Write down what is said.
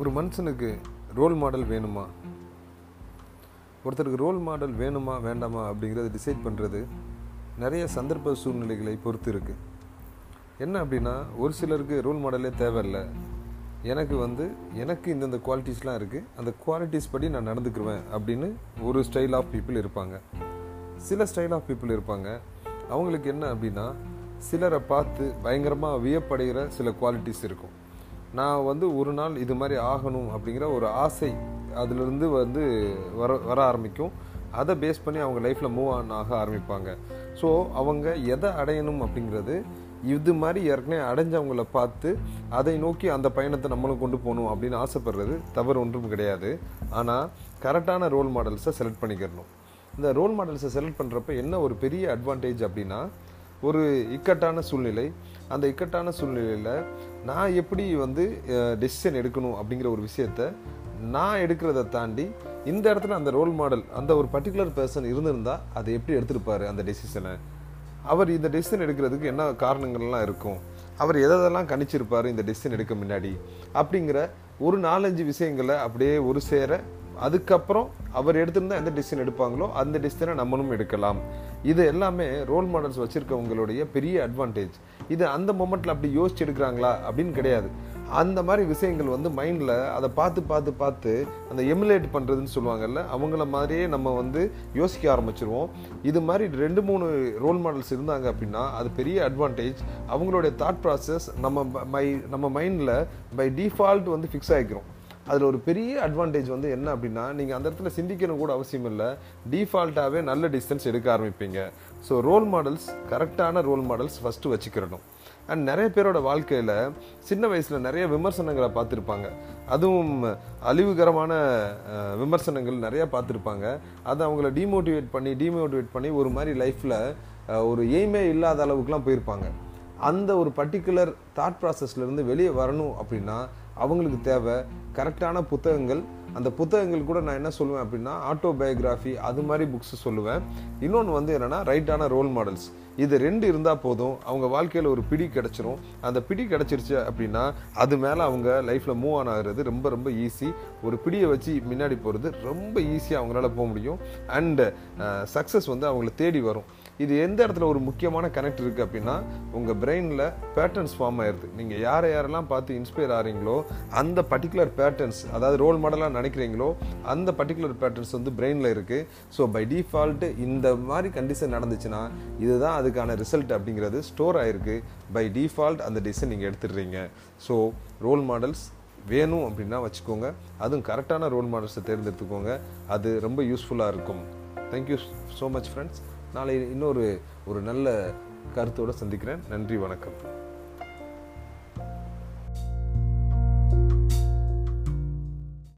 ஒரு மனுஷனுக்கு role model வேணுமா? ஒருத்தருக்கு ரோல் மாடல் வேணுமா வேண்டாமா அப்படிங்கிறத டிசைட் பண்ணுறது நிறைய சந்தர்ப்ப சூழ்நிலைகளை பொறுத்து இருக்குது என்ன அப்படின்னா ஒரு சிலருக்கு ரோல் மாடலே தேவையில்லை. எனக்கு வந்து எனக்கு இந்தந்த குவாலிட்டிஸ்லாம் இருக்குது அந்த குவாலிட்டிஸ் படி நான் நடந்துக்குருவேன் அப்படின்னு ஒரு ஸ்டைல் ஆஃப் பீப்புள் இருப்பாங்க. சில ஸ்டைல் ஆஃப் பீப்புள் இருப்பாங்க. அவங்களுக்கு என்ன அப்படின்னா சிலரை பார்த்து பயங்கரமாக வியப்படைகிற சில குவாலிட்டிஸ் இருக்கும். நான் வந்து ஒரு நாள் இது மாதிரி ஆகணும் அப்படிங்கிற ஒரு ஆசை அதுலேருந்து வந்து வர வர ஆரம்பிக்கும். அதை பேஸ் பண்ணி அவங்க லைஃப்பில் மூவ் ஆன் ஆக ஆரம்பிப்பாங்க. ஸோ அவங்க எதை அடையணும் அப்படிங்கிறது இது மாதிரி ஏற்கனவே அடைஞ்சவங்கள பார்த்து அதை நோக்கி அந்த பயணத்தை நம்மளும் கொண்டு போகணும் அப்படின்னு ஆசைப்படுறது தவறு ஒன்றும் கிடையாது. ஆனால் கரெக்டான ரோல் மாடல்ஸை செலக்ட் பண்ணிக்கிறணும். இந்த ரோல் மாடல்ஸை செலக்ட் பண்ணுறப்ப என்ன ஒரு பெரிய அட்வான்டேஜ் அப்படின்னா ஒரு இக்கட்டான சூழ்நிலை. அந்த இக்கட்டான சூழ்நிலையில் நான் எப்படி வந்து டெசிஷன் எடுக்கணும் அப்படிங்கிற ஒரு விஷயத்த நான் எடுக்கிறத தாண்டி இந்த இடத்துல அந்த ரோல் மாடல் அந்த ஒரு பர்டிகுலர் பர்சன் இருந்திருந்தா அதை எப்படி எடுத்திருப்பாரு அந்த டெசிஷனை அவர் இந்த டெசிஷன் எடுக்கிறதுக்கு என்ன காரணங்கள்லாம் இருக்கும்? அவர் எதெல்லாம் கணிச்சிருப்பார் இந்த டெசிஷன் எடுக்க முன்னாடி? அப்படிங்கிற ஒரு நாலஞ்சு விஷயங்களை அப்படியே ஒரு சேர அதுக்கப்புறம் அவர் எடுத்திருந்தா எந்த டிசிஷன் எடுப்பாங்களோ அந்த டிசிஷனை நம்மளும் எடுக்கலாம். இது எல்லாமே ரோல் மாடல்ஸ் வச்சுருக்கவங்களுடைய பெரிய அட்வான்டேஜ் இது அந்த மொமெண்ட்டில் அப்படி யோசிச்சு எடுக்கிறாங்களா அப்படின்னு கிடையாது. அந்த மாதிரி விஷயங்கள் வந்து மைண்டில் அதை பார்த்து பார்த்து பார்த்து அந்த எமுலேட் பண்ணுறதுன்னு சொல்லுவாங்கல்ல அவங்கள மாதிரியே நம்ம வந்து யோசிக்க ஆரம்பிச்சிருவோம். இது மாதிரி ரெண்டு மூணு ரோல் மாடல்ஸ் இருந்தாங்க அப்படின்னா அது பெரிய அட்வான்டேஜ் அவங்களுடைய தாட் ப்ராசஸ் நம்ம மை நம்ம மைண்டில் பை டிஃபால்ட் வந்து ஃபிக்ஸ் ஆகிக்கிறோம் அதில் ஒரு பெரிய அட்வான்டேஜ் வந்து என்ன அப்படின்னா நீங்கள் அந்த இடத்துல சிந்திக்கணும் கூட அவசியம் இல்லை. டிஃபால்ட்டாகவே நல்ல டிஸ்டன்ஸ் எடுக்க ஆரம்பிப்பீங்க. ஸோ ரோல் மாடல்ஸ் கரெக்டான ரோல் மாடல்ஸ் ஃபஸ்ட்டு வச்சுக்கிறணும் அண்ட் நிறைய பேரோட வாழ்க்கையில் சின்ன வயசில் நிறைய விமர்சனங்களை பார்த்துருப்பாங்க. அதுவும் அழிவுகரமான விமர்சனங்கள் நிறையா பார்த்துருப்பாங்க. அதை அவங்கள டிமோட்டிவேட் பண்ணி டிமோட்டிவேட் பண்ணி ஒரு மாதிரி லைஃப்பில் ஒரு எய்மே இல்லாத அளவுக்குலாம் போயிருப்பாங்க. அந்த ஒரு பர்டிகுலர் தாட் ப்ராசஸ்லேருந்து வெளியே வரணும் அப்படின்னா அவங்களுக்கு தேவை கரெக்டான புத்தகங்கள் அந்த புத்தகங்கள் கூட நான் என்ன சொல்லுவேன் அப்படின்னா ஆட்டோபயோகிராஃபி அது மாதிரி புக்ஸ் சொல்லுவேன். இன்னொன்று வந்து என்னென்னா ரைட்டான ரோல் மாடல்ஸ் இது ரெண்டு இருந்தால் போதும். அவங்க வாழ்க்கையில் ஒரு பிடி கிடச்சிரும். அந்த பிடி கிடச்சிருச்சு அப்படின்னா அது மேலே அவங்க லைஃப்பில் மூவ் ஆன் ஆகிறது ரொம்ப ரொம்ப ஈஸி ஒரு பிடியை வச்சு முன்னாடி போகிறது ரொம்ப ஈஸியாக அவங்களால போக முடியும். அண்டு சக்ஸஸ் வந்து அவங்கள தேடி வரும். இது எந்த இடத்துல ஒரு முக்கியமான கனெக்ட் இருக்குது அப்படின்னா உங்கள் பிரெயினில் பேட்டர்ன்ஸ் ஃபார்ம் ஆயிடுது நீங்கள் யாரை யாரெல்லாம் பார்த்து இன்ஸ்பயர் ஆகிறீங்களோ அந்த பர்டிகுலர் பேட்டர்ன்ஸ் அதாவது ரோல் மாடலாக நினைக்கிறீங்களோ அந்த பர்டிகுலர் பேட்டர்ன்ஸ் வந்து பிரெயினில் இருக்குது ஸோ பை டிஃபால்ட்டு இந்த மாதிரி கண்டிஷன் நடந்துச்சுன்னா இதுதான் அதுக்கான ரிசல்ட் அப்படிங்கிறது ஸ்டோர் ஆகிருக்கு பை டிஃபால்ட் அந்த டிசிஷன் நீங்கள் எடுத்துடுறீங்க. ஸோ ரோல் மாடல்ஸ் வேணும் அப்படின்னா வச்சுக்கோங்க. அதுவும் கரெக்டான ரோல் மாடல்ஸை தேர்ந்தெடுத்துக்கோங்க. அது ரொம்ப யூஸ்ஃபுல்லாக இருக்கும். தேங்க்யூ ஸோ மச் ஃப்ரெண்ட்ஸ் நாளை இன்னொரு ஒரு நல்ல கருத்தோடு சந்திக்கிறேன். நன்றி வணக்கம்.